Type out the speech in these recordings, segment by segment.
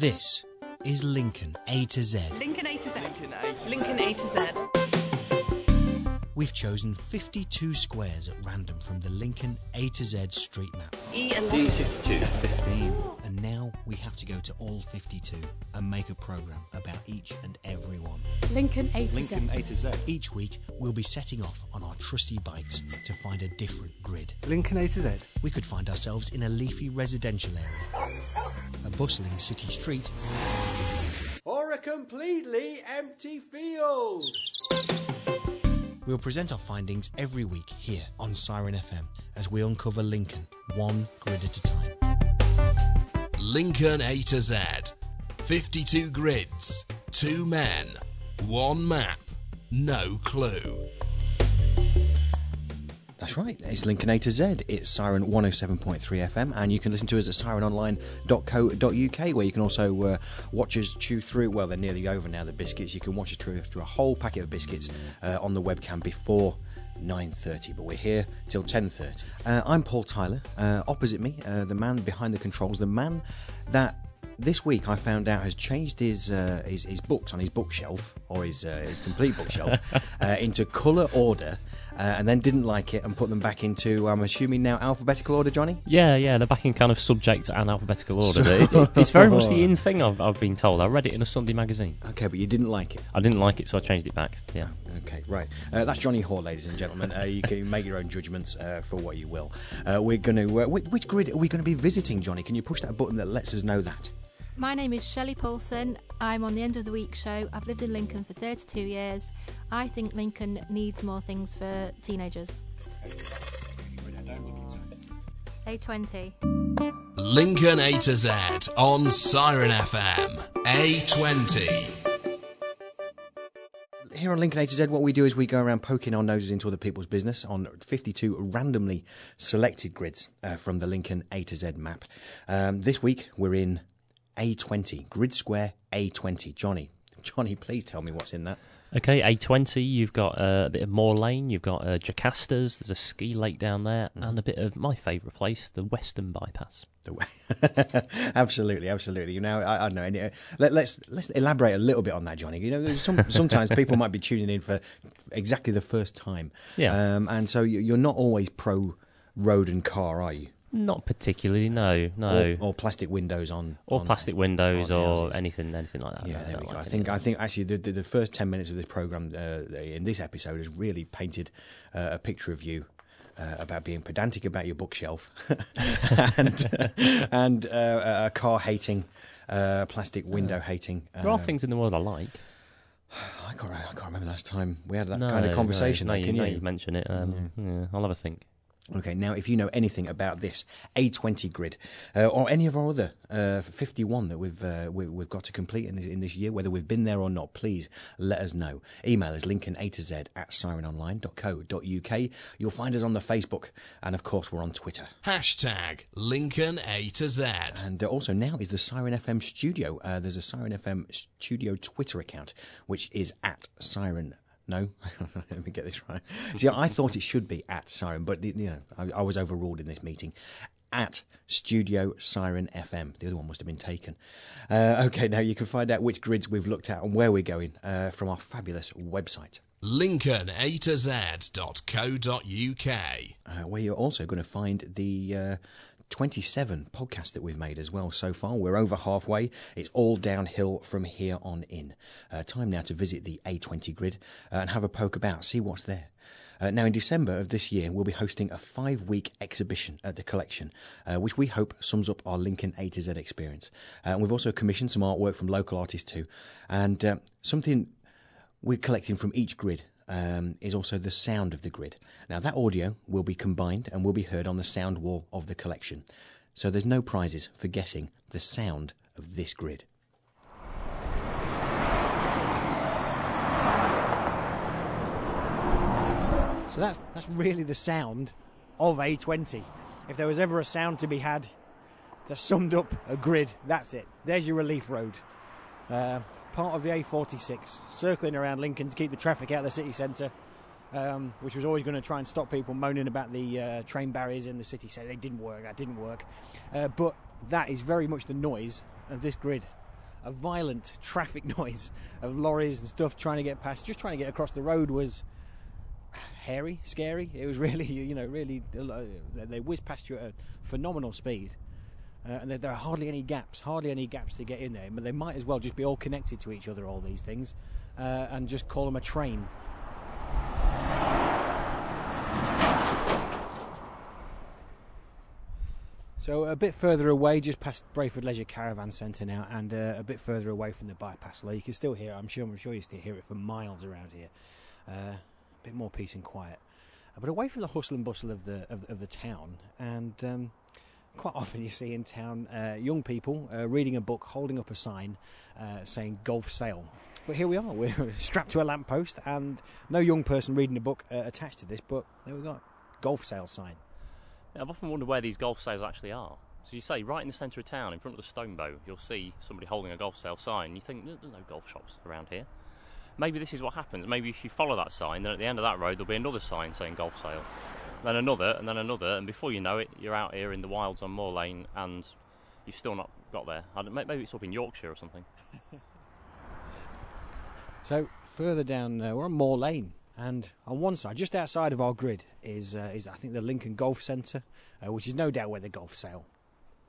This is Lincoln A to Z. Lincoln A to Z. Lincoln A to Z. We've chosen 52 squares at random from the Lincoln A to Z street map. E11. D62, 15. And now we have to go to all 52 and make a programme about each and every one. Lincoln A to Z. Lincoln A to Z. Each week, we'll be setting off on our trusty bikes to find a different grid. Lincoln A to Z. We could find ourselves in a leafy residential area, a bustling city street, Or a completely empty field. We'll present our findings every week here on Siren FM as we uncover Lincoln one grid at a time. Lincoln A to Z. 52 grids, 2 men, 1 map, no clue. That's right, it's Lincoln A to Z. It's Siren 107.3 FM, and you can listen to us at sirenonline.co.uk, where you can also uh, watch us chew through. Well, they're nearly over now, the biscuits. You can watch us through, through a whole packet of biscuits uh, on the webcam before 9.30 but we're here till 10.30 uh, i'm paul tyler uh, opposite me uh, the man behind the controls the man that this week I found out has changed his uh, his, his books on his bookshelf or his uh, his complete bookshelf uh, into colour order, uh, and then didn't like it and put them back into I'm assuming now alphabetical order, Johnny. Yeah, yeah, they're back in kind of subject and alphabetical order. It- it- it's very much the in thing, I've, I've been told. I read it in a Sunday magazine. Okay, but you didn't like it. I didn't like it, so I changed it back. Yeah. Okay, right. Uh, that's Johnny Hall, ladies and gentlemen. Uh, you can make your own judgments uh, for what you will. Uh, we're going to. Uh, which, which grid are we going to be visiting, Johnny? Can you push that button that lets us know that? My name is Shelley Paulson. I'm on the End of the Week show. I've lived in Lincoln for 32 years. I think Lincoln needs more things for teenagers. A20. Lincoln A to Z on Siren FM. A20. Here on Lincoln A to Z, what we do is we go around poking our noses into other people's business on 52 randomly selected grids uh, from the Lincoln A to Z map. Um, this week we're in A20, grid square A20. Johnny, Johnny, please tell me what's in that. Okay, A20, you've got uh, a bit of Moor Lane, you've got uh, Jocastas, there's a ski lake down there, and a bit of my favourite place, the Western Bypass. Absolutely, absolutely. You know, I, I don't know. Any, uh, let, let's let's elaborate a little bit on that, Johnny. You know, some, sometimes people might be tuning in for exactly the first time. Yeah. Um, and so you- you're not always pro road and car, are you? Not particularly, no, no. Or, or plastic windows on. Or on- plastic windows or anything, anything like that. Yeah, there we go. like I think of I think actually the, the, the first ten minutes of this program uh, in this episode has really painted uh, a picture of you. Uh, about being pedantic about your bookshelf and uh, and uh, a car hating, uh, plastic window hating. There are uh, things in the world I like. I can't, I can't remember the last time we had that no, kind of conversation. No, no, can you, you? you mention it. Um, yeah, I'll have a think. Okay, now if you know anything about this A20 grid uh, or any of our other uh, 51 that we've, uh, we, we've got to complete in this, in this year, whether we've been there or not, please let us know. Email is lincoln A to Z at sirenonline.co.uk. You'll find us on the Facebook, and of course, we're on Twitter. Hashtag Lincoln A to Z. And uh, also now is the Siren FM studio. Uh, there's a Siren FM studio Twitter account, which is at Siren. No, let me get this right. See, I thought it should be at Siren, but you know, I, I was overruled in this meeting. At Studio Siren FM. The other one must have been taken. Uh, okay, now you can find out which grids we've looked at and where we're going uh, from our fabulous website. Lincoln A to Z.co.uk. uh, where you're also going to find the uh, 27 podcasts that we've made as well so far. We're over halfway. It's all downhill from here on in. Uh, time now to visit the A20 grid uh, and have a poke about, see what's there. Uh, now, in December of this year, we'll be hosting a five week exhibition at the collection, uh, which we hope sums up our Lincoln A to Z experience. Uh, and we've also commissioned some artwork from local artists too. And uh, something we're collecting from each grid um, is also the sound of the grid. Now, that audio will be combined and will be heard on the sound wall of the collection. So there's no prizes for guessing the sound of this grid. So that's that's really the sound of A20. If there was ever a sound to be had that summed up a grid, that's it. There's your relief road. Uh, part of the A46, circling around Lincoln to keep the traffic out of the city centre, um, which was always going to try and stop people moaning about the uh, train barriers in the city centre. They didn't work, that didn't work. Uh, but that is very much the noise of this grid. a violent traffic noise of lorries and stuff trying to get past. Just trying to get across the road was hairy, scary. It was really, you know, really. They whiz past you at a phenomenal speed. Uh, and there, there, are hardly any gaps, hardly any gaps to get in there. But they might as well just be all connected to each other, all these things, uh, and just call them a train. So a bit further away, just past Brayford Leisure Caravan Centre now, and uh, a bit further away from the bypass. Well, you can still hear. I'm sure. I'm sure you still hear it for miles around here. Uh, a bit more peace and quiet, uh, but away from the hustle and bustle of the of, of the town. And um, quite often you see in town uh, young people uh, reading a book, holding up a sign uh, saying "Golf Sale." But here we are. We're strapped to a lamppost, and no young person reading a book attached to this. But there we go, golf sale sign. I've often wondered where these golf sales actually are. So you say, right in the centre of town, in front of the Stonebow, you'll see somebody holding a golf sale sign. You think, there's no golf shops around here. Maybe this is what happens. Maybe if you follow that sign, then at the end of that road, there'll be another sign saying golf sale. Then another, and then another, and before you know it, you're out here in the wilds on Moor Lane, and you've still not got there. maybe it's up in Yorkshire or something. so further down, uh, we're on Moor Lane, and on one side, just outside of our grid, is uh, is I think the Lincoln Golf Centre, uh, which is no doubt where the golf sale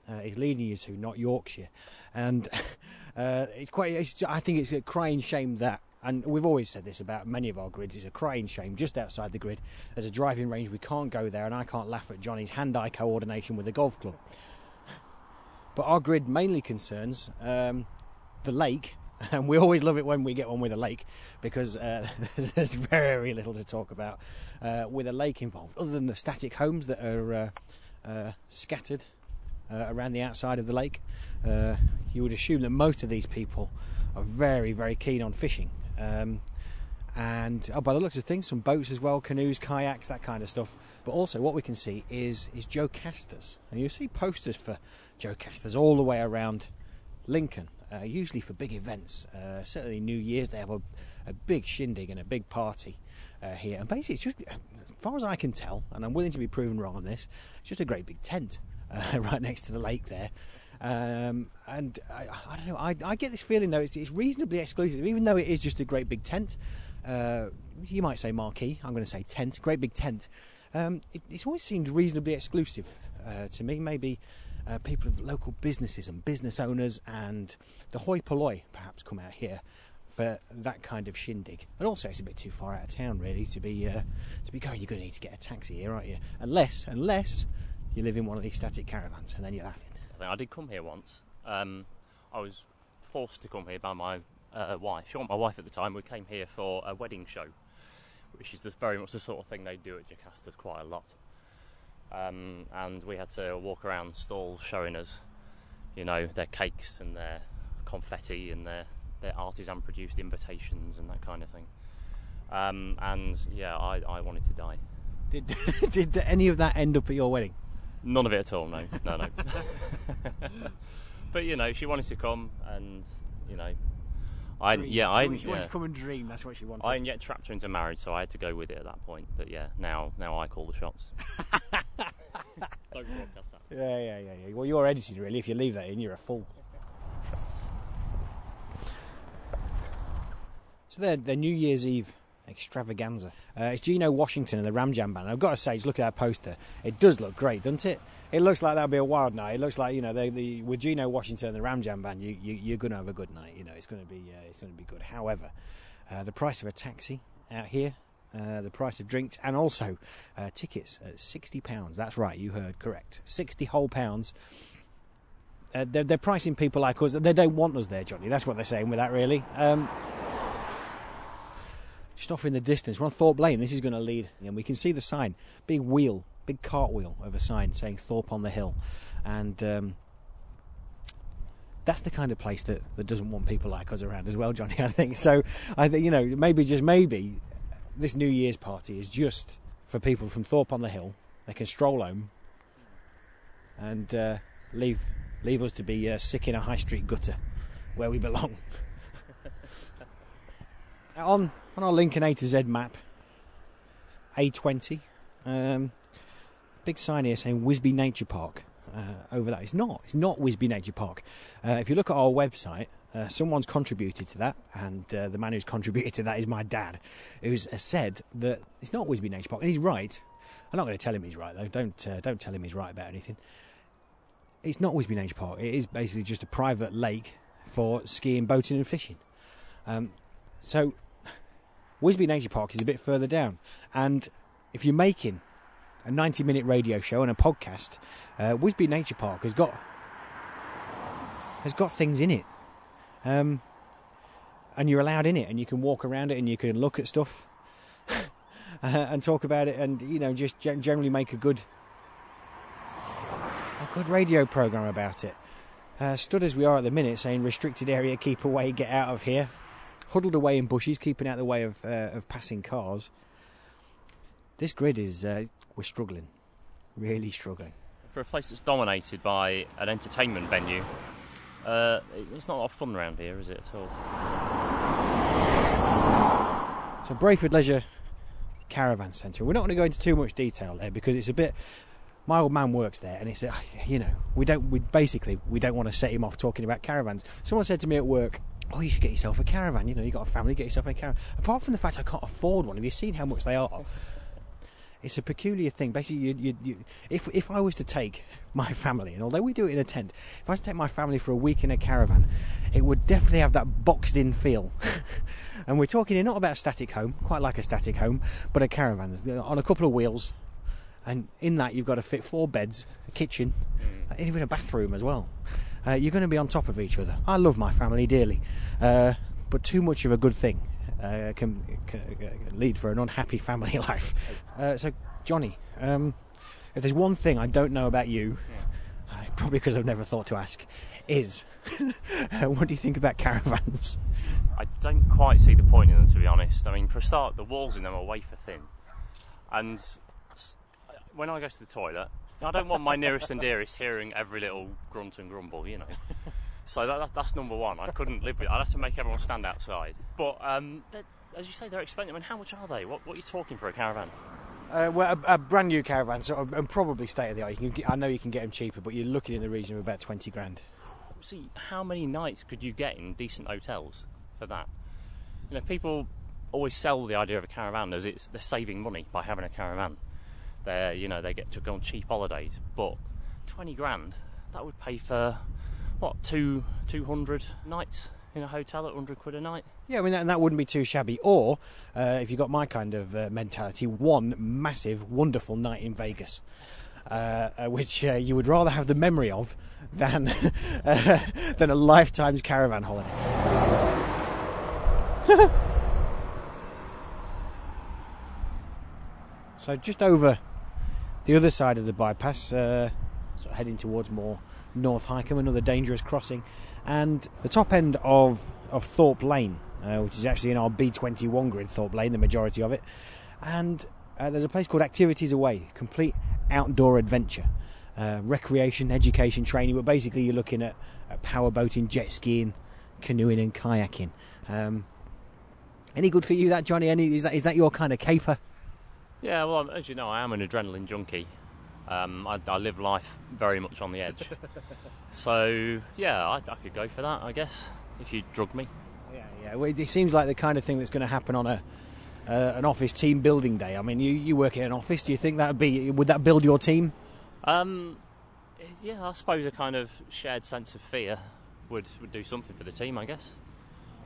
uh, is leading you to, not Yorkshire. And uh, it's quite. It's, I think it's a crying shame that. And we've always said this about many of our grids. It's a crying shame just outside the grid. There's a driving range. We can't go there, and I can't laugh at Johnny's hand-eye coordination with a golf club. But our grid mainly concerns um, the lake and we always love it when we get one with a lake because uh, there's very little to talk about uh, with a lake involved, other than the static homes that are uh, uh scattered uh, around the outside of the lake. Uh, you would assume that most of these people are very, very keen on fishing. Um, and oh, by the looks of things, some boats as well, canoes, kayaks, that kind of stuff. But also, what we can see is is Jocasters, and you see posters for Jocasters all the way around Lincoln uh, usually for big events. Uh, certainly New Year's, they have a, a big shindig and a big party uh, here. And basically, it's just, as far as I can tell, and I'm willing to be proven wrong on this, it's just a great big tent uh, right next to the lake there. Um, and I, I, don't know, I, I, get this feeling though it's, it's, reasonably exclusive, even though it is just a great big tent. Uh, you might say marquee, I'm going to say tent, great big tent. Um, it, it's always seemed reasonably exclusive uh, to me. Maybe uh, people of local businesses and business owners and the hoi polloi perhaps come out here for that kind of shindig. And also, it's a bit too far out of town, really, to be uh, to be going. You're going to need to get a taxi here, aren't you? Unless, unless you live in one of these static caravans, and then you're laughing. I I did come here once. Um, I was forced to come here by my uh, wife. She wasn't my wife at the time. We came here for a wedding show, which is very much the sort of thing they do at Jocasta quite a lot um, and we had to walk around stalls showing us, you know, their cakes and their confetti and their their artisan produced invitations and that kind of thing. Um, and yeah, I, I wanted to die. Did did any of that end up at your wedding? None of it at all. No, no, no. but you know, she wanted to come, and you know, I dream. yeah, I she, she yeah. wanted to come and dream. That's what she wanted. I didn't yet trapped her into marriage, so I had to go with it at that point. But yeah, now now I call the shots. Don't broadcast that. Yeah, yeah, yeah, yeah. Well, you're edited really. If you leave that in, you're a fool. So they're, they're New Year's Eve extravaganza. Uh, it's Geno Washington and the Ram Jam Band. I've got to say, just look at that poster. It does look great, doesn't it? It looks like that'll be a wild night. It looks like you know the, the with Geno Washington and the Ram Jam Band, you, you are going to have a good night. You know, it's going to be uh, it's going to be good. However, uh, the price of a taxi out here, uh, the price of drinks, and also uh, tickets at sixty pounds. That's right, you heard correct. Sixty whole pounds. Uh, they're, they're, pricing people like us. They don't want us there, Johnny. That's what they're saying with that, really. Um, just off in the distance, we're on Thorpe Lane. This is going to lead, and we can see the sign, big wheel big cartwheel of a sign saying Thorpe on the Hill, and um, that's the kind of place that, that doesn't want people like us around as well, Johnny. I think so. I think you know maybe just maybe this New Year's party is just for people from Thorpe on the Hill. They can stroll home and uh, leave leave us to be uh, sick in a high street gutter where we belong. on on our Lincoln A to Z map, A20. Um, big sign here saying Whisby Nature Park. Uh, over that. It's not. It's not Whisby Nature Park. Uh, if you look at our website, Uh, someone's contributed to that, and uh, the man who's contributed to that is my dad, who's uh, said that it's not Whisby Nature Park, and he's right. I'm not going to tell him he's right though. Don't uh, don't tell him he's right about anything. It's not Whisby Nature Park. It is basically just a private lake for skiing, boating, and fishing. Um, so Whisby Nature Park is a bit further down, and if you're making a 90 minute radio show and a podcast, uh, Whisby Nature Park has got has got things in it, um, and you're allowed in it, and you can walk around it, and you can look at stuff, uh, and talk about it, and you know just gen- generally make a good a good radio program about it. Uh, stood as we are at the minute, saying restricted area, keep away, get out of here, huddled away in bushes, keeping out the way of uh, of passing cars. This grid is uh, we're struggling, really struggling. For a place that's dominated by an entertainment venue, uh, it's not a lot of fun around here, is it at all? So Brayford Leisure Caravan Centre. We're not going to go into too much detail there because it's a bit. My old man works there, and it's a, you know we don't we basically we don't want to set him off talking about caravans. Someone said to me at work, "Oh, you should get yourself a caravan. You know, you got a family, get yourself a caravan." Apart from the fact I can't afford one, have you seen how much they are? It's a peculiar thing. Basically, you, you, you, if if I was to take my family, and although we do it in a tent, if I was to take my family for a week in a caravan, it would definitely have that boxed-in feel. and we're talking here not about a static home, quite like a static home, but a caravan on a couple of wheels. And in that, you've got to fit four beds, a kitchen, mm. and even a bathroom as well. Uh, you're going to be on top of each other. I love my family dearly, uh, but too much of a good thing uh, can, can, lead for an unhappy family life. Uh, so, Johnny, um, if there's one thing I don't know about you, uh, probably because I've never thought to ask, is what do you think about caravans? I don't quite see the point in them, to be honest. I mean, for a start, the walls in them are wafer thin, and when I go to the toilet, I don't want my nearest and dearest hearing every little grunt and grumble, you know. So that, that's, that's number one. I couldn't live with it. I'd have to make everyone stand outside. But um, as you say, they're expensive. I mean, how much are they? What, what are you talking for a caravan? Uh, well, a, a brand new caravan, so and probably state of the art. You can get, I know you can get them cheaper, but you're looking in the region of about twenty grand. See, how many nights could you get in decent hotels for that? You know, people always sell the idea of a caravan as it's they're saving money by having a caravan. They, you know, they get to go on cheap holidays, but twenty grand that would pay for what two two hundred nights in a hotel at hundred quid a night. Yeah, I mean, that, and that wouldn't be too shabby. Or, uh, if you've got my kind of uh, mentality, one massive, wonderful night in Vegas, uh, uh, which uh, you would rather have the memory of than uh, than a lifetime's caravan holiday. so just over the other side of the bypass, uh, sort of heading towards more North Hykeham, another dangerous crossing, and the top end of of Thorpe Lane, uh, which is actually in our B21 grid, Thorpe Lane, the majority of it, and uh, there's a place called Activities Away, complete outdoor adventure, uh, recreation, education, training, but basically you're looking at, at power boating, jet skiing, canoeing, and kayaking. Um, any good for you, that Johnny? Any is that is that your kind of caper? Yeah, well, as you know, I am an adrenaline junkie. Um, I, I live life very much on the edge. so yeah, I, I could go for that, I guess, if you drug me. Yeah, yeah. Well, it seems like the kind of thing that's going to happen on a uh, an office team building day. I mean, you, you work in an office. Do you think that would be would that build your team? Um, yeah, I suppose a kind of shared sense of fear would would do something for the team, I guess.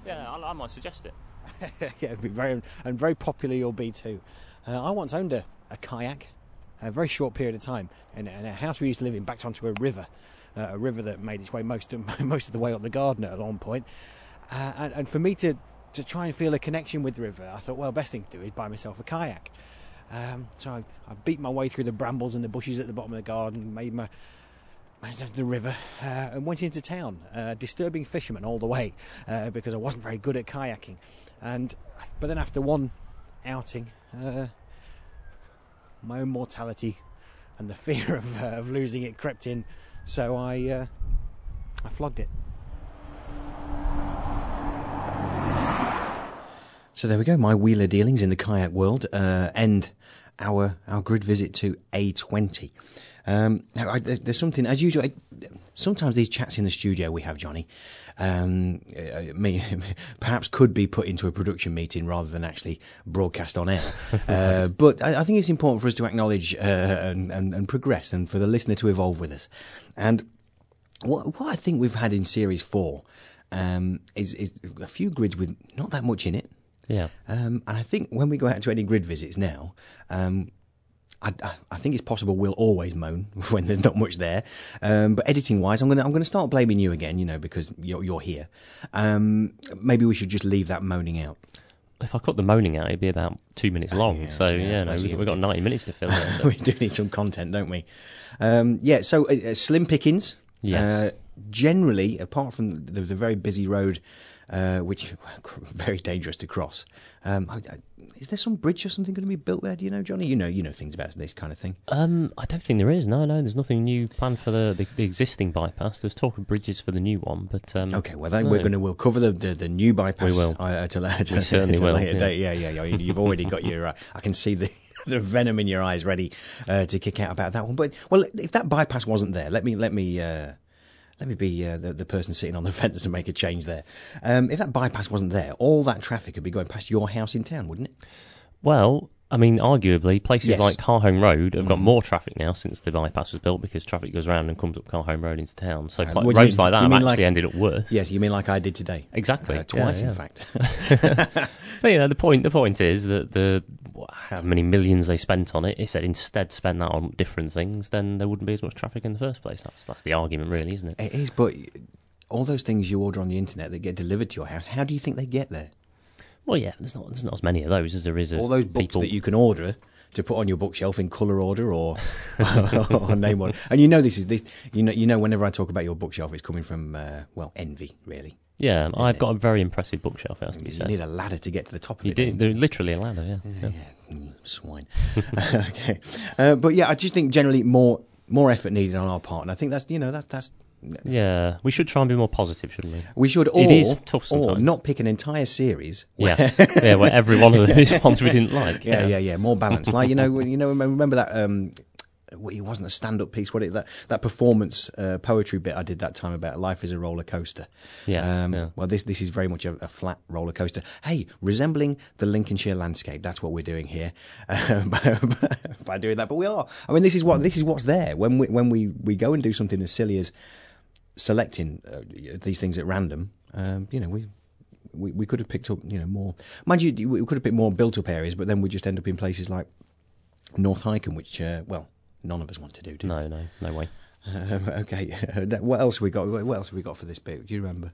Yeah, I, I might suggest it. yeah, it'd be very and very popular you'll be too. Uh, I once owned a, a kayak, a very short period of time, in a house we used to live in, backed onto a river, uh, a river that made its way most of, most of the way up the garden at one point. Uh, and, and for me to to try and feel a connection with the river, I thought, well, best thing to do is buy myself a kayak. Um, so I, I beat my way through the brambles and the bushes at the bottom of the garden, made my managed to the river uh, and went into town, uh, disturbing fishermen all the way uh, because I wasn't very good at kayaking. And but then after one outing, uh, my own mortality and the fear of, uh, of losing it crept in, so I uh, I flogged it. So there we go. My wheeler dealings in the kayak world uh, end our our grid visit to A20. Um, I, there's something as usual. I, sometimes these chats in the studio we have, Johnny, um, uh, me, perhaps could be put into a production meeting rather than actually broadcast on air. uh, but I, I, think it's important for us to acknowledge uh, and, and, and, progress, and for the listener to evolve with us. And what, what I think we've had in series four um, is, is a few grids with not that much in it. Yeah. Um, and I think when we go out to any grid visits now, um, I, I, think it's possible we'll always moan when there's not much there. Um, but editing wise, I'm gonna I'm gonna start blaming you again. You know because you're you're here. Um, maybe we should just leave that moaning out. If I cut the moaning out, it'd be about two minutes long. Yeah, so yeah, yeah no, we, have got 90 minutes to fill. There, we do need some content, don't we? Um, yeah. So uh, uh slim pickings. Yes. Uh, generally, apart from the, the very busy road, uh, which very dangerous to cross. Um, I, I, is there some bridge or something going to be built there? Do you know, Johnny? You know, you know things about this kind of thing. Um, I don't think there is. No, no, there's nothing new planned for the, the, the existing bypass. There's talk of bridges for the new one, but um, okay. Well, then no. we're going to we'll cover the, the, the new bypass. We will. Uh, to, to, we certainly will. Yeah. Date. yeah, yeah, yeah. You've already got your. Uh, I can see the. the venom in your eyes ready uh, to kick out about that one. But well, if that bypass wasn't there, let me let me uh, let me be uh, the, the person sitting on the fence to make a change there. Um, if that bypass wasn't there, all that traffic would be going past your house in town, wouldn't it? Well, I mean, arguably, places yes. like Carholme Road have got mm. more traffic now since the bypass was built because traffic goes around and comes up Carholme Road into town. So uh, roads like that have actually like, ended up worse. Yes, you mean like I did today? Exactly, uh, twice yeah, yeah. in fact. but you know, the point the point is that the how many millions they spent on it. If they'd instead spent that on different things, then there wouldn't be as much traffic in the first place. That's that's the argument, really, isn't it? It is, but all those things you order on the internet that get delivered to your house, how do you think they get there? Well, yeah, there's not there's not as many of those as there is. All those books people... that you can order to put on your bookshelf in colour order or, or name order. And you know this is this. You know you know whenever I talk about your bookshelf, it's coming from uh, well envy, really. Yeah, I've it? got a very impressive bookshelf. It has to be you said. need a ladder to get to the top of you it. Do, they're literally a ladder. Yeah, yeah. yeah. Mm, swine. okay, uh, but yeah, I just think generally more more effort needed on our part, and I think that's you know that's that's yeah, we should try and be more positive, shouldn't we? We should. Or, it is tough sometimes. Or not pick an entire series. yeah, yeah, where every one of them is ones we didn't like. Yeah, yeah, yeah. yeah more balance. like you know, you know, remember that um, it wasn't a stand-up piece. What it that that performance uh, poetry bit I did that time about life is a roller coaster. Yeah, um, yeah. Well, this this is very much a, a, flat roller coaster. Hey, resembling the Lincolnshire landscape. That's what we're doing here uh, by doing that. But we are. I mean, this is what this is what's there when we when we we go and do something as silly as selecting uh, these things at random. Um, you know, we we, we could have picked up, you know, more. Mind you, we could have picked more built up areas, but then we just end up in places like North Hykeham, which, uh, well, none of us want to do. do no, no, no way. Uh, okay, what else have we got? What else have we got for this bit? Do you remember?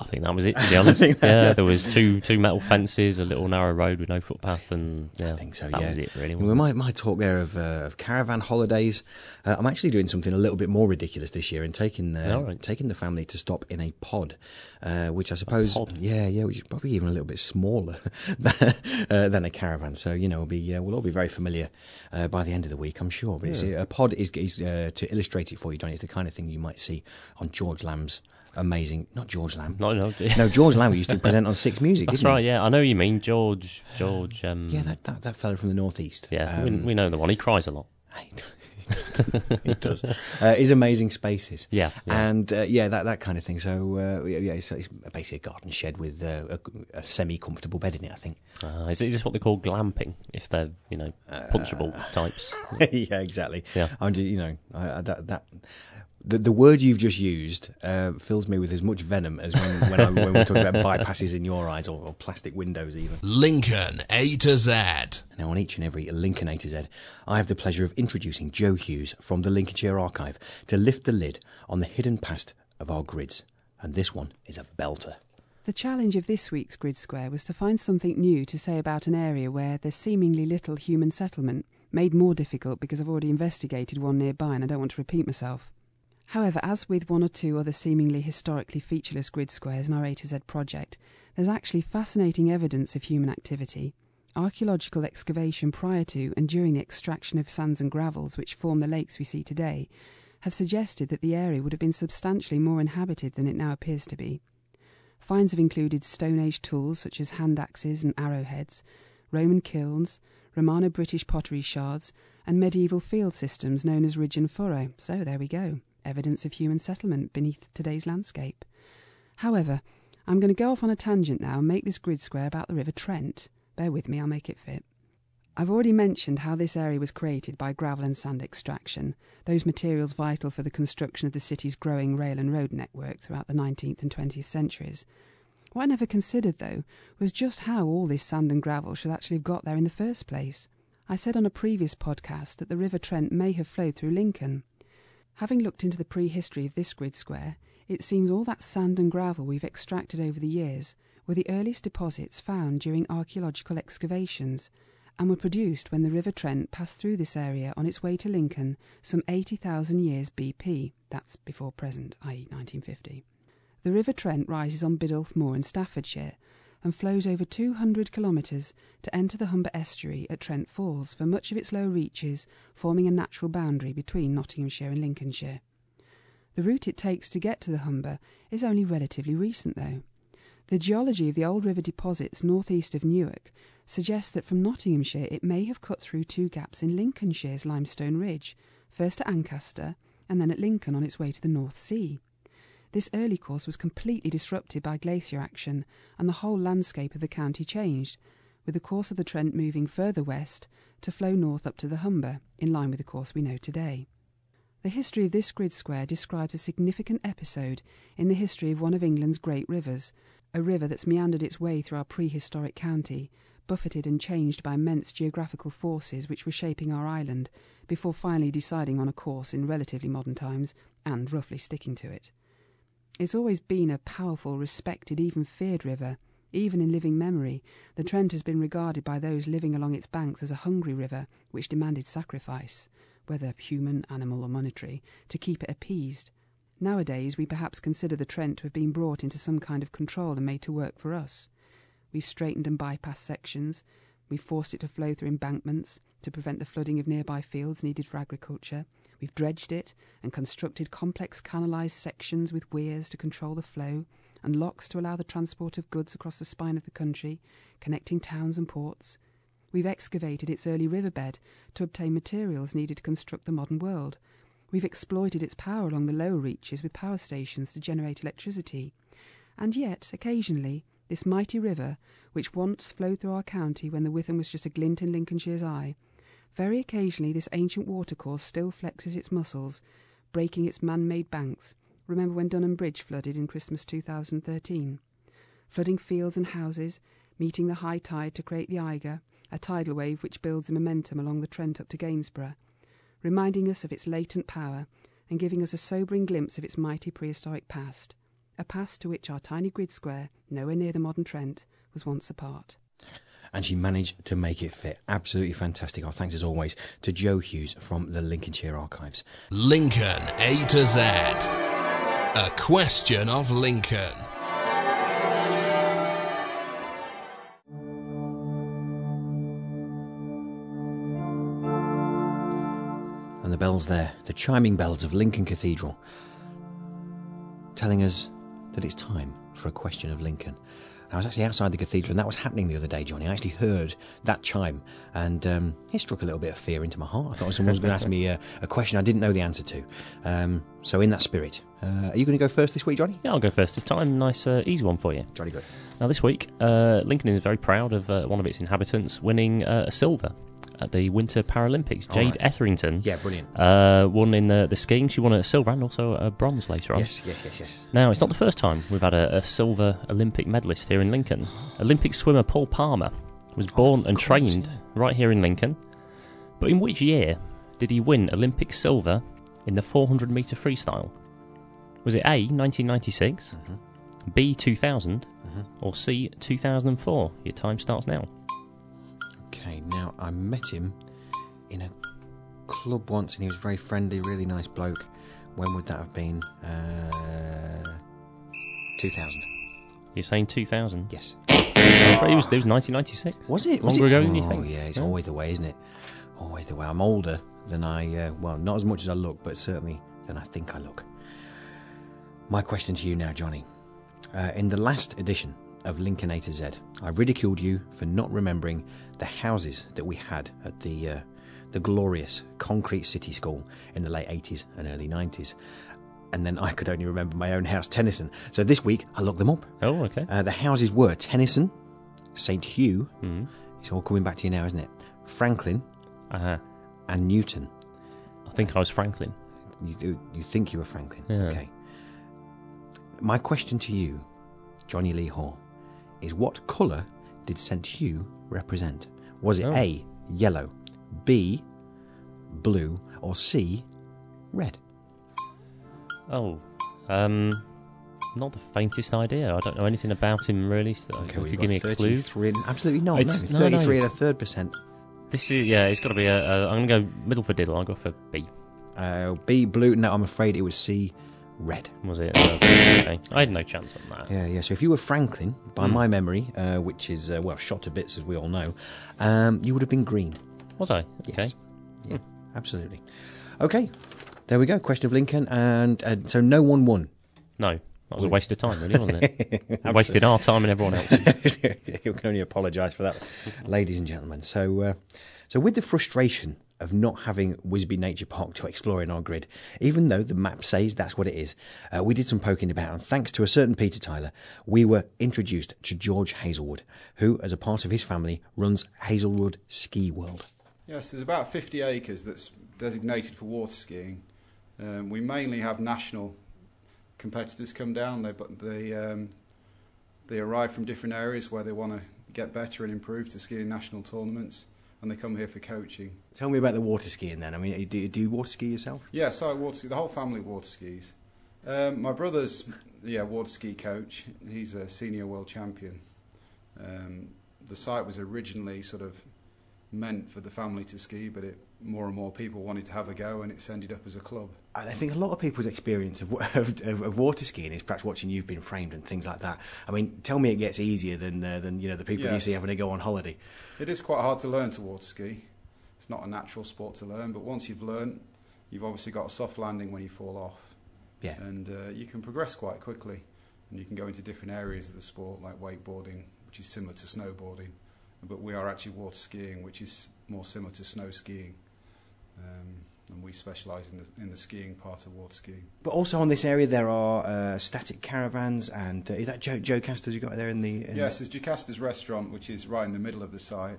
I think that was it. To be honest, yeah, there was two two metal fences, a little narrow road with no footpath, and yeah, I think so. That yeah. was it, really. We my might talk there of, uh, of caravan holidays. Uh, I'm actually doing something a little bit more ridiculous this year and taking uh, right. taking the family to stop in a pod, uh, which I suppose, yeah, yeah, which is probably even a little bit smaller than, uh, than a caravan. So you know, we'll be uh, we'll all be very familiar by the end of the week, I'm sure. But yeah. a pod is, is to illustrate it for you, Johnny. It's the kind of thing you might see on George Lamb's amazing. Not George Lamb. No, no, no. George Lamb we used to present on Six Music. That's right. He? Yeah, I know you mean George. George. Um, yeah, that, that that fellow from the northeast. Yeah, um, we, we, know the one. He cries a lot. he does. Uh, his amazing spaces. Yeah, yeah. and uh, yeah, that that kind of thing. So uh, yeah, it's, it's, basically a garden shed with uh, a, a semi-comfortable bed in it. I think. Uh, is it just what they call glamping? If they're you know punchable uh, types. yeah, exactly. Yeah, I'm you know I, that that the, the word you've just used uh, fills me with as much venom as when, when, I, when we're talking about bypasses in your eyes or, or, plastic windows, even. Lincoln A to Z. Now, on each and every Lincoln A to Z, I have the pleasure of introducing Joe Hughes from the Lincolnshire Archive to lift the lid on the hidden past of our grids. And this one is a belter. The challenge of this week's Grid Square was to find something new to say about an area where there's seemingly little human settlement, made more difficult because I've already investigated one nearby and I don't want to repeat myself. However, as with one or two other seemingly historically featureless grid squares in our A to Z project, there's actually fascinating evidence of human activity. Archaeological excavation prior to and during the extraction of sands and gravels which form the lakes we see today have suggested that the area would have been substantially more inhabited than it now appears to be. Finds have included Stone Age tools such as hand axes and arrowheads, Roman kilns, Romano British pottery shards, and medieval field systems known as ridge and furrow. So there we go evidence of human settlement beneath today's landscape. However, I'm going to go off on a tangent now and make this grid square about the River Trent. Bear with me, I'll make it fit. I've already mentioned how this area was created by gravel and sand extraction, those materials vital for the construction of the city's growing rail and road network throughout the 19th and 20th centuries. What I never considered, though, was just how all this sand and gravel should actually have got there in the first place. I said on a previous podcast that the River Trent may have flowed through Lincoln. Having looked into the prehistory of this grid square, it seems all that sand and gravel we've extracted over the years were the earliest deposits found during archaeological excavations and were produced when the River Trent passed through this area on its way to Lincoln some 80,000 years BP, that's before present, i.e., 1950. The River Trent rises on Biddulph Moor in Staffordshire and flows over 200 kilometres to enter the Humber estuary at Trent Falls for much of its lower reaches, forming a natural boundary between Nottinghamshire and Lincolnshire. The route it takes to get to the Humber is only relatively recent, though. The geology of the old river deposits northeast of Newark suggests that from Nottinghamshire it may have cut through two gaps in Lincolnshire's limestone ridge, first at Ancaster and then at Lincoln on its way to the North Sea. This early course was completely disrupted by glacier action, and the whole landscape of the county changed, with the course of the Trent moving further west to flow north up to the Humber, in line with the course we know today. The history of this grid square describes a significant episode in the history of one of England's great rivers, a river that's meandered its way through our prehistoric county, buffeted and changed by immense geographical forces which were shaping our island, before finally deciding on a course in relatively modern times and roughly sticking to it. It's always been a powerful, respected, even feared river. Even in living memory, the Trent has been regarded by those living along its banks as a hungry river which demanded sacrifice, whether human, animal, or monetary, to keep it appeased. Nowadays, we perhaps consider the Trent to have been brought into some kind of control and made to work for us. We've straightened and bypassed sections. We've forced it to flow through embankments to prevent the flooding of nearby fields needed for agriculture. We've dredged it and constructed complex canalised sections with weirs to control the flow and locks to allow the transport of goods across the spine of the country, connecting towns and ports. We've excavated its early riverbed to obtain materials needed to construct the modern world We've exploited its power along the lower reaches with power stations to generate electricity. And yet, occasionally, this mighty river, which once flowed through our county when the Witham was just a glint in Lincolnshire's eye, very occasionally this ancient watercourse still flexes its muscles, breaking its man made banks. Remember when Dunham Bridge flooded in Christmas 2013? Flooding fields and houses, meeting the high tide to create the Aegir, a tidal wave which builds momentum along the Trent up to Gainsborough reminding us of its latent power and giving us a sobering glimpse of its mighty prehistoric past, a past to which our tiny grid square, nowhere near the modern Trent, was once a part. And she managed to make it fit. Absolutely fantastic. Our thanks, as always, to Joe Hughes from the Lincolnshire Archives. Lincoln A to Z. A question of Lincoln. And the bells there, the chiming bells of Lincoln Cathedral, telling us that it's time for a question of Lincoln. I was actually outside the cathedral, and that was happening the other day, Johnny. I actually heard that chime, and um, it struck a little bit of fear into my heart. I thought someone was going to ask me a, a, question I didn't know the answer to. Um, so, in that spirit, uh, are you going to go first this week, Johnny? Yeah, I'll go first this time. Nice, uh, easy one for you. Johnny, good. Now, this week, uh, Lincoln is very proud of uh, one of its inhabitants winning uh, a silver at the Winter Paralympics. Jade right. Etherington. Yeah, brilliant. Uh, won in the, the skiing. She won a silver and also a bronze later on. Yes, yes, yes, yes. Now, it's not the first time we've had a, a silver Olympic medalist here in Lincoln. Olympic swimmer Paul Palmer was born oh, and course, trained right here in Lincoln. But in which year did he win Olympic silver in the 400 metre freestyle? Was it A, 1996, mm-hmm. B, 2000, mm-hmm. or C, 2004? Your time starts now. Okay, now I met him in a club once and he was very friendly, really nice bloke. When would that have been? Uh, 2000. You're saying 2000? Yes. it, was, it was 1996. Was it? Was Longer it? ago than you oh, think? yeah, it's always the way, isn't it? Always the way. I'm older than I, uh, well, not as much as I look, but certainly than I think I look. My question to you now, Johnny. Uh, in the last edition of Lincoln A to Z, I ridiculed you for not remembering the houses that we had at the uh, the glorious concrete city school in the late 80s and early 90s. and then I could only remember my own house, Tennyson. So this week I looked them up. Oh, okay. Uh, the houses were Tennyson, St Hugh. Mm. It's all coming back to you now, isn't it? Franklin Uh-huh. and Newton. I think I was Franklin. You, you think you were Franklin? Yeah. Okay. My question to you, Johnny Lee Hall, is what colour did St Hugh represent? Was it Oh. A, yellow, B, blue, or C, red? Oh, um, not the faintest idea. I don't know anything about him really. So if we've you give me a clue. 33 and- absolutely not. It's- no, no, no. 33 and a third percent. This is yeah. It's got to be a. a I'm gonna go middle for diddle. I'll go for B. Uh, B, blue. No, I'm afraid it was C, red. Was it? Uh, okay. I had no chance on that. Yeah, yeah. So if you were Franklin, by Hmm. my memory, uh, which is, uh, well, shot to bits as we all know, um, you would have been green. Was I? Yes. Okay. Yeah, absolutely. Okay, there we go. Question of Lincoln. And uh, so no one won. No, that was a waste of time, really, wasn't it? Wasted our time and everyone else's. you can only apologise for that, ladies and gentlemen. So, uh, so with the frustration of not having Whisby Nature Park to explore in our grid, even though the map says that's what it is, uh, we did some poking about, and thanks to a certain Peter Tyler, we were introduced to George Hazelwood, who, as a part of his family, runs Hazelwood Ski World. Yes, there's about 50 acres that's designated for water skiing. Um, we mainly have national competitors come down. They they um, they arrive from different areas where they want to get better and improve to ski in national tournaments, and they come here for coaching. Tell me about the water skiing then. I mean, do, do you water ski yourself? Yeah, so I water ski. The whole family water skis. Um, my brother's yeah water ski coach. He's a senior world champion. Um, the site was originally sort of meant for the family to ski, but it more and more people wanted to have a go, and it's ended up as a club. I think a lot of people's experience of, of, of, of water skiing is perhaps watching you've been framed and things like that. I mean, tell me it gets easier than uh, than you know the people you Yes. see having to go on holiday. It is quite hard to learn to water ski. It's not a natural sport to learn, but once you've learned, you've obviously got a soft landing when you fall off. Yeah. And uh, you can progress quite quickly, and you can go into different areas of the sport, like wakeboarding, which is similar to snowboarding, but we are actually water skiing, which is more similar to snow skiing. Um, and we specialise in the in the skiing part of water skiing. But also on this area there are uh, static caravans, and uh, is that Joe, Joe Casters you got there in the? In Yes, there's Jacasta's restaurant, which is right in the middle of the site.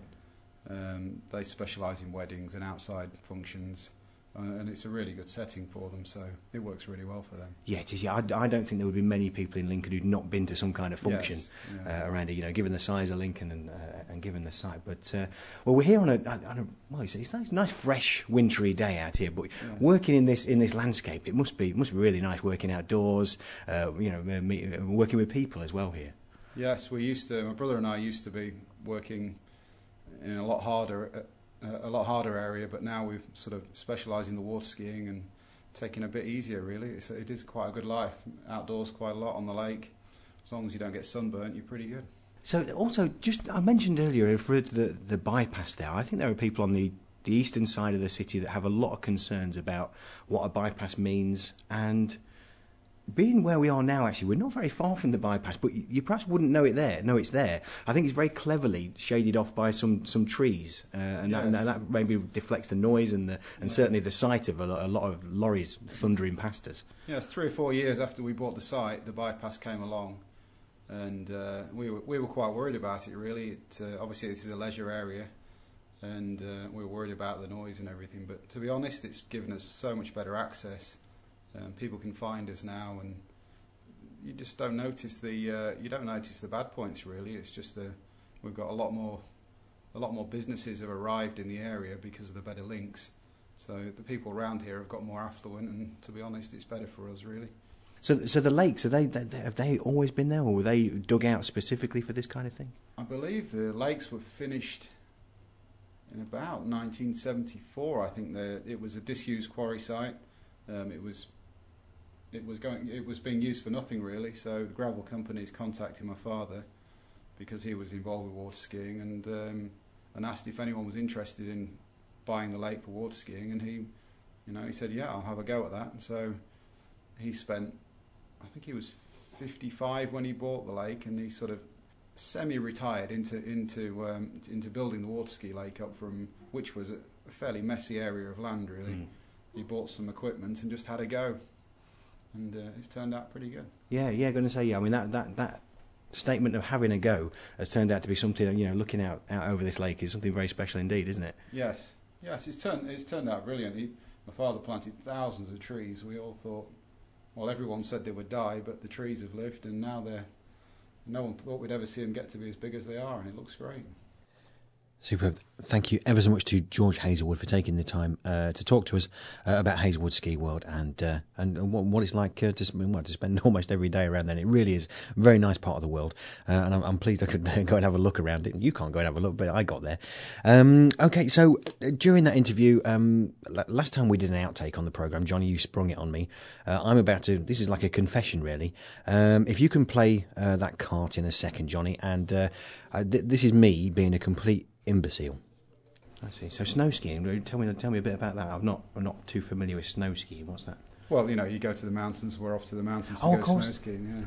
Um, they specialise in weddings and outside functions, uh, and it's a really good setting for them. So it works really well for them. Yeah, it is. Yeah, I, I don't think there would be many people in Lincoln who'd not been to some kind of function Yes, yeah. uh, around it. You know, given the size of Lincoln and uh, and given the site. But uh, well, we're here on a, on a well, it's, it's nice, nice, fresh, wintry day out here. But working in this in this landscape, it must be must be really nice working outdoors. Uh, you know, uh, meet, working with people as well here. Yes, we used to. My brother and I used to be working in a lot harder, a lot harder area, but now we've sort of specialised in the water skiing and taking a bit easier. Really, it's, it is quite a good life. Outdoors, quite a lot on the lake. As long as you don't get sunburnt, you're pretty good. So also, just I mentioned earlier, I referred to the, the bypass there. I think there are people on the, the eastern side of the city that have a lot of concerns about what a bypass means. And being where we are now, actually, we're not very far from the bypass, but you, you perhaps wouldn't know it there. No, it's there. I think it's very cleverly shaded off by some, some trees, uh, and, that, and that maybe deflects the noise and the, and certainly the sight of a, lo- a lot of lorries thundering past us. Yes, three or four years after we bought the site, the bypass came along, and uh, we were we were quite worried about it. Really, it, uh, obviously this is a leisure area, and uh, we were worried about the noise and everything. But to be honest, it's given us so much better access. Um, people can find us now, and you just don't notice the uh, you don't notice the bad points. Really, it's just uh, we've got a lot more a lot more businesses have arrived in the area because of the better links. So the people around here have got more affluent, and to be honest, it's better for us really. So, so the lakes, are they, they, have they always been there, or were they dug out specifically for this kind of thing? I believe the lakes were finished in about 1974. I think the, it was a disused quarry site. Um, it was it was going it was being used for nothing really. So the gravel companies contacted my father because he was involved with water skiing and um, and asked if anyone was interested in buying the lake for water skiing. And he, you know, he said, "Yeah, I'll have a go at that." And so he spent, I think he was 55 when he bought the lake, and he sort of semi-retired into into um, into building the water ski lake up from which was a fairly messy area of land really. Mm. He bought some equipment and just had a go, and uh, it's turned out pretty good. Yeah, yeah, going to say yeah. I mean that that that statement of having a go has turned out to be something. You know, looking out out over this lake is something very special indeed, isn't it? Yes, yes, it's turned it's turned out brilliant. He, my father planted thousands of trees. We all thought, well, everyone said they would die, but the trees have lived, and now they're. No one thought we'd ever see them get to be as big as they are, and it looks great. Superb. Thank you ever so much to George Hazelwood for taking the time uh, to talk to us uh, about Hazelwood Ski World and uh, and what, what, it's like uh, to, well, to spend almost every day around there. It really is a very nice part of the world, uh, and I'm, I'm, pleased I could go and have a look around it. You can't go and have a look, but I got there. Um, okay, so uh, during that interview, um, last time we did an outtake on the program, Johnny, you sprung it on me. I'm about to. This is like a confession, really. Um, if you can play that cart in a second, Johnny, and th- this is me being a complete imbecile. I see. So snow skiing. Tell me, tell me a bit about that. I'm not, I'm not too familiar with snow skiing. What's that? Well, you know, you go to the mountains. We're off to the mountains to oh, go snow skiing. Yeah.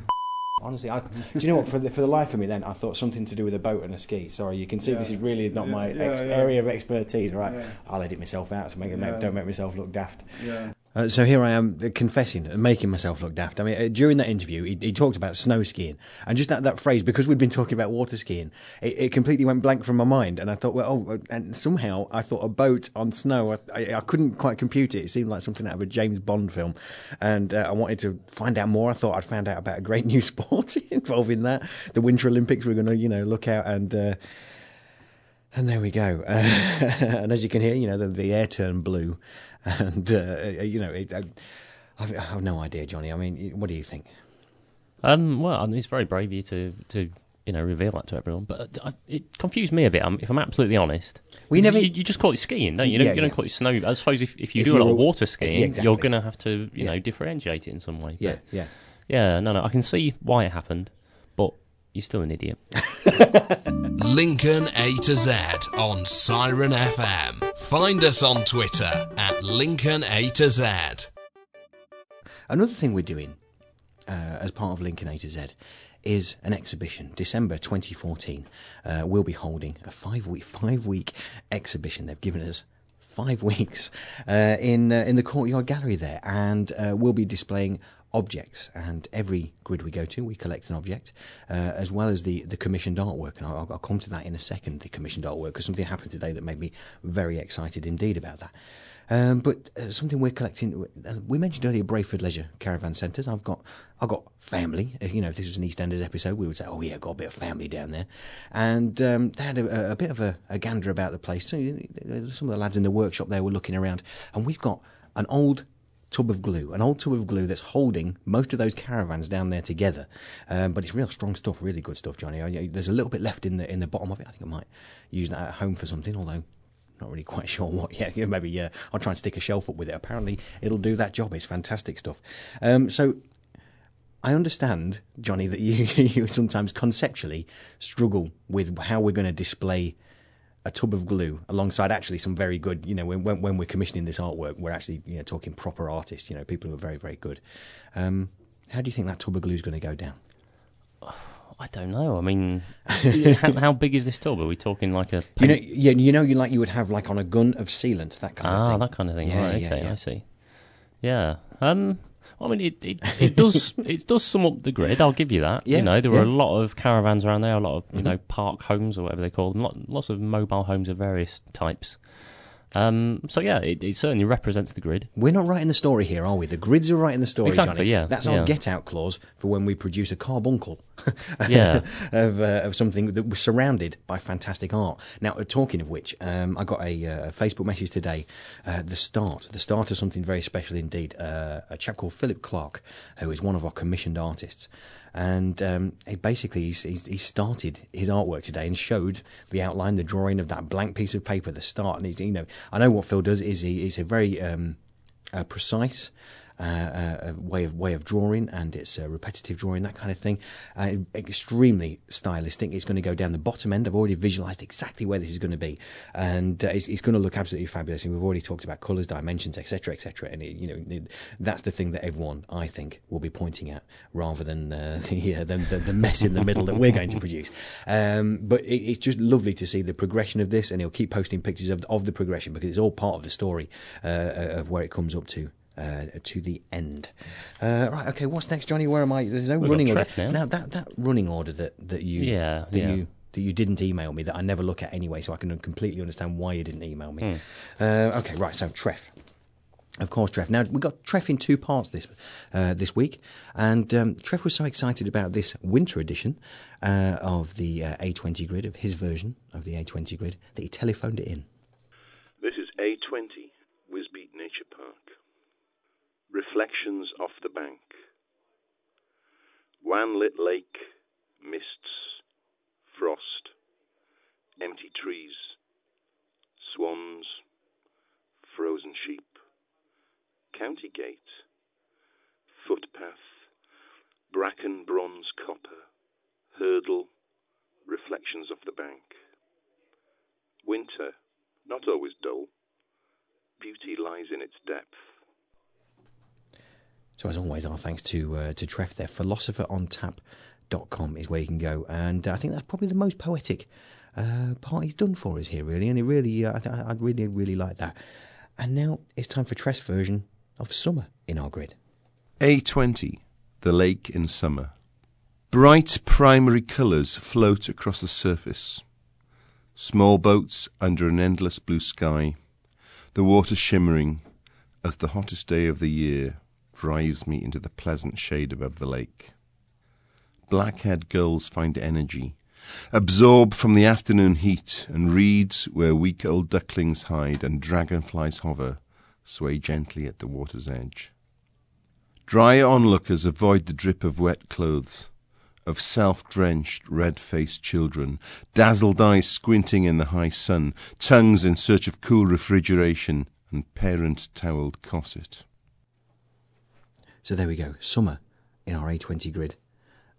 Honestly, I, do you know what? For the, for the life of me, then I thought something to do with a boat and a ski. Sorry, you can see yeah. this is really not yeah, my yeah, ex- area of expertise. Right, I'll edit myself out to make it don't make myself look daft. Yeah. Uh, so here I am uh, confessing and making myself look daft. I mean, uh, during that interview, he, he, talked about snow skiing and just that, that phrase, because we'd been talking about water skiing, it, it, completely went blank from my mind. And I thought, well, oh, uh, and somehow I thought a boat on snow, I, I, I couldn't quite compute it. It seemed like something out of a James Bond film. And uh, I wanted to find out more. I thought I'd found out about a great new sport involving that. The Winter Olympics, we're going to, you know, look out and, uh, and there we go. and as you can hear, you know, the, the air turned blue and uh, you know, it, I, I, have no idea, Johnny. I mean, what do you think? Um, well, I mean, it's very brave of you to to you know reveal that to everyone, but uh, it confused me a bit. if I'm absolutely honest. We never. You, you, just call it skiing, don't you? You, yeah, don't, yeah. call it snow. I suppose if, if you if do a lot of water skiing, exactly. you're going to have to, you yeah. know, differentiate it in some way. Yeah, yeah, yeah. No, no. I can see why it happened, but you're still an idiot. Lincoln A to Z on Siren FM. Find us on Twitter at Lincoln A to Z. Another thing we're doing uh, as part of Lincoln A to Z is an exhibition. December 2014, uh, we'll be holding a five week five week exhibition. They've given us five weeks uh, in uh, in the courtyard gallery there, and uh, we'll be displaying objects, and every grid we go to, we collect an object, uh, as well as the, the commissioned artwork. And I'll, I'll, come to that in a second, the commissioned artwork, because something happened today that made me very excited indeed about that. Um, but uh, something we're collecting. Uh, we mentioned earlier Brayford Leisure Caravan Centres. I've got, I've got family. Uh, you know, if this was an EastEnders episode, we would say, "Oh yeah, got a bit of family down there," and um, they had a, a, bit of a, a, gander about the place. So some of the lads in the workshop there were looking around, and we've got an old tub of glue, an old tub of glue that's holding most of those caravans down there together. Um, but it's real strong stuff, really good stuff, Johnny. There's a little bit left in the in the bottom of it. I think I might use that at home for something, although not really quite sure what yet. Yeah, maybe I'll try and stick a shelf up with it. Apparently, it'll do that job. It's fantastic stuff. Um, so. I understand, Johnny, that you, you sometimes conceptually struggle with how we're going to display a tub of glue alongside actually some very good, you know, when, when, we're commissioning this artwork, we're actually, you know, talking proper artists, you know, people who are very, very good. Um, how do you think that tub of glue is going to go down? I don't know. I mean, how, how, big is this tub? Are we talking like a? You know, yeah, you know, you like you would have like on a gun of sealant, that kind ah, of thing. Ah, that kind of thing. Yeah, right. Okay, yeah. I see. Yeah. Um. I mean, it, it, it does it does sum up the grid. I'll give you that. Yeah, you know, there were a lot of caravans around there, a lot of you mm-hmm. know park homes or whatever they call them, lots of mobile homes of various types. Um, so yeah, it, it, certainly represents the grid. We're not writing the story here, are we? The grids are writing the story, exactly, Johnny. Yeah, that's yeah. our get-out clause for when we produce a carbuncle. yeah, of, uh, of something that was surrounded by fantastic art. Now, uh, talking of which, um, I got a, uh, Facebook message today. Uh, the start, the start of something very special indeed. Uh, a chap called Philip Clark, who is one of our commissioned artists and um, he basically he's, he's, he started his artwork today and showed the outline, the drawing of that blank piece of paper, the start. And he's, you know, I know what Phil does is he, he's a very um, uh, precise uh, way of way of drawing, and it's a repetitive drawing, that kind of thing. Uh, extremely stylistic. It's going to go down the bottom end. I've already visualised exactly where this is going to be, and uh, it's, it's, going to look absolutely fabulous. And we've already talked about colours, dimensions, etc., etc. And it, you know, it, that's the thing that everyone, I think, will be pointing at rather than uh, the, uh, the, the, mess in the middle that we're going to produce. Um, but it, it's just lovely to see the progression of this, and he'll keep posting pictures of of the progression because it's all part of the story uh, of where it comes up to uh, to the end. Uh, right, okay. What's next, Johnny? Where am I? There's no We've running order now. Now that that running order that that you Yeah, that yeah. you that you didn't email me that I never look at anyway, so I can completely understand why you didn't email me. Hmm. Uh, okay, right. So Treff. Of course, Treff. Now we got Treff in two parts this uh, this week, and um, Treff was so excited about this winter edition uh, of the uh, A20 grid, of his version of the A20 grid, that he telephoned it in. This is A20, Whisby Nature Park. Reflections off the bank. Wan lit lake, mists, frost, empty trees, swans, frozen sheep, county gate, footpath, bracken bronze copper, hurdle, reflections off the bank. Winter, not always dull. Beauty lies in its depth. So as always, our thanks to uh, to Treff there. Philosopherontap.com is where you can go, and uh, I think that's probably the most poetic uh, part he's done for us here, really. And it really, uh, I, th- I really, really like that. And now it's time for Treff's version of summer in our grid. A20, the lake in summer. Bright primary colours float across the surface. Small boats under an endless blue sky, the water shimmering as the hottest day of the year drives me into the pleasant shade above the lake. Black-haired girls find energy, absorb from the afternoon heat, and reeds where weak old ducklings hide and dragonflies hover sway gently at the water's edge. Dry onlookers avoid the drip of wet clothes, of self-drenched, red-faced children, dazzled eyes squinting in the high sun, tongues in search of cool refrigeration, and parent-towelled cosset. So there we go, summer in our A20 grid,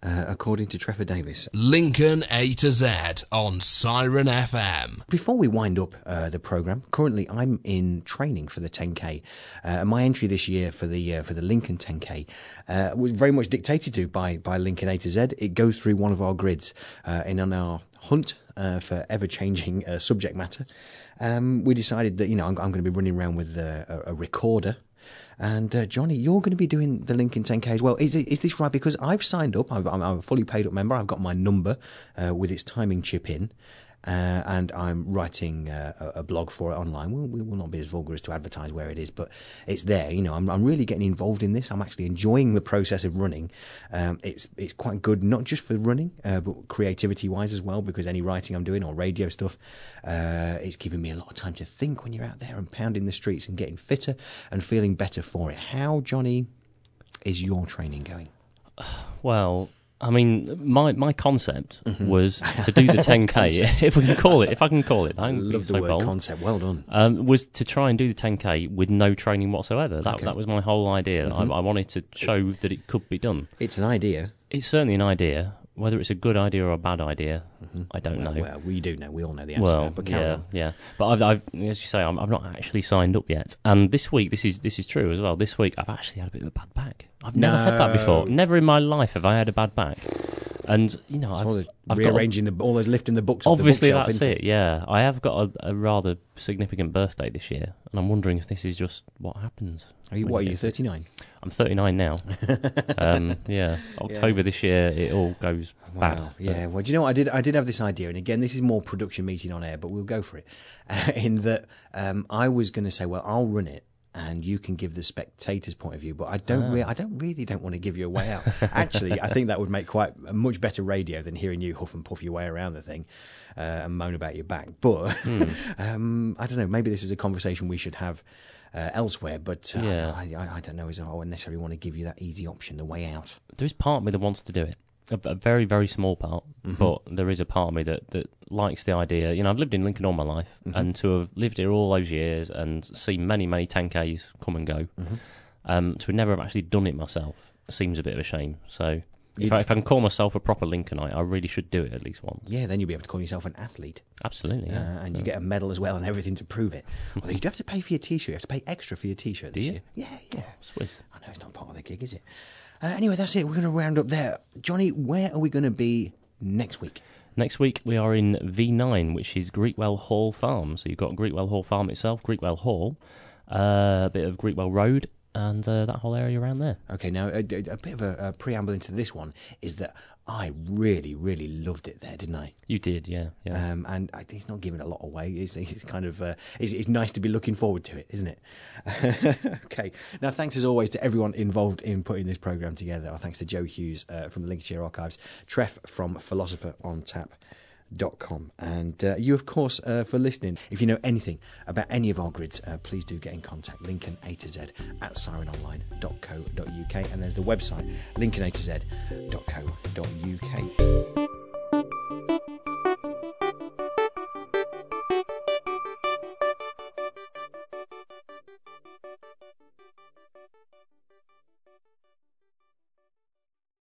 uh, according to Trevor Davis. Lincoln A to Z on Siren FM. Before we wind up uh, the program, currently I'm in training for the 10k. Uh, my entry this year for the uh, for the Lincoln 10k uh, was very much dictated to by by Lincoln A to Z. It goes through one of our grids, uh, and on our hunt uh, for ever changing uh, subject matter, um, we decided that you know I'm, I'm going to be running around with a, a recorder. And uh, Johnny, you're going to be doing the Lincoln 10K as well. Is is this right? Because I've signed up. I'm, I'm a fully paid up member. I've got my number uh, with its timing chip in, uh, and I'm writing uh, a, a blog for it online. We'll, we will not be as vulgar as to advertise where it is, but it's there. You know, I'm, I'm really getting involved in this. I'm actually enjoying the process of running. Um, it's it's quite good, not just for running, uh, but creativity wise as well. Because any writing I'm doing or radio stuff, uh, it's giving me a lot of time to think when you're out there and pounding the streets and getting fitter and feeling better for it. How, Johnny, is your training going? Well, I mean, my my concept Mhm. was to do the 10k, if we can call it, if I can call it. I love the so word bold. concept. Well done. Um, was to try and do the 10k with no training whatsoever. That Okay. that was my whole idea. Mhm. I, I wanted to show that it could be done. It's an idea. It's certainly an idea. Whether it's a good idea or a bad idea, mm-hmm. I don't Well, know. well, we do know. We all know the answer. Well, that, but yeah, on. yeah. But I've, I've, as you say, I'm, I've not actually signed up yet. And this week, this is this is true as well. This week, I've actually had a bit of a bad back. I've never had that before. Never in my life have I had a bad back. And you know, I've, all the I've got rearranging the all those lifting the books. off the Obviously, bookshelf, that's it. Yeah, I have got a, a rather significant birthday this year, and I'm wondering if this is just what happens. Are you, what are you? Thirty nine. I'm 39 now. um, yeah, October this year, it all goes bad. Yeah. Well, do you know what I did? I did have this idea, and again, this is more production meeting on air, but we'll go for it. in that, um, I was going to say, well, I'll run it. And you can give the spectator's point of view, but I don't. Ah. Re- I don't really don't want to give you a way out. Actually, I think that would make quite a much better radio than hearing you huff and puff your way around the thing uh, and moan about your back. But Hmm. um, I don't know. Maybe this is a conversation we should have uh, elsewhere. But uh, Yeah. I, I, I don't know. As I wouldn't necessarily want to give you that easy option, the way out. There is part of me that wants to do it. A, a very, very small part, Mhm. but there is a part of me that, that likes the idea. You know, I've lived in Lincoln all my life, Mhm. and to have lived here all those years and seen many, many 10Ks come and go, Mhm. um, to never have actually done it myself seems a bit of a shame. So, if I, if I can call myself a proper Lincolnite, I really should do it at least once. Yeah, then you'll be able to call yourself an athlete. Absolutely, yeah. Uh, and you get a medal as well and everything to prove it. Although you do have to pay for your t-shirt. You have to pay extra for your t-shirt Do this you? year. Yeah, yeah. Swiss. I know it's not part of the gig, is it? Uh, anyway, that's it. We're going to round up there. Johnny, where are we going to be next week? Next week we are in V9, which is Greetwell Hall Farm. So you've got Greetwell Hall Farm itself, Greetwell Hall, uh, a bit of Greetwell Road, and uh, that whole area around there. Okay, now a, a bit of a, a, preamble into this one is that I really, really loved it there, didn't I? You did, yeah, yeah. Um, and I, he's not giving a lot away. It's, it's kind of uh, it's, it's, nice to be looking forward to it, isn't it? okay. Now, thanks as always to everyone involved in putting this program together. Our thanks to Joe Hughes uh, from the Lincolnshire Archives, Treff from Philosopher on Tap com. And uh, you, of course, uh, for listening. If you know anything about any of our grids, uh, please do get in contact. Lincoln A to Z at sirenonline.co.uk. And there's the website, lincoln A to Z.co.uk.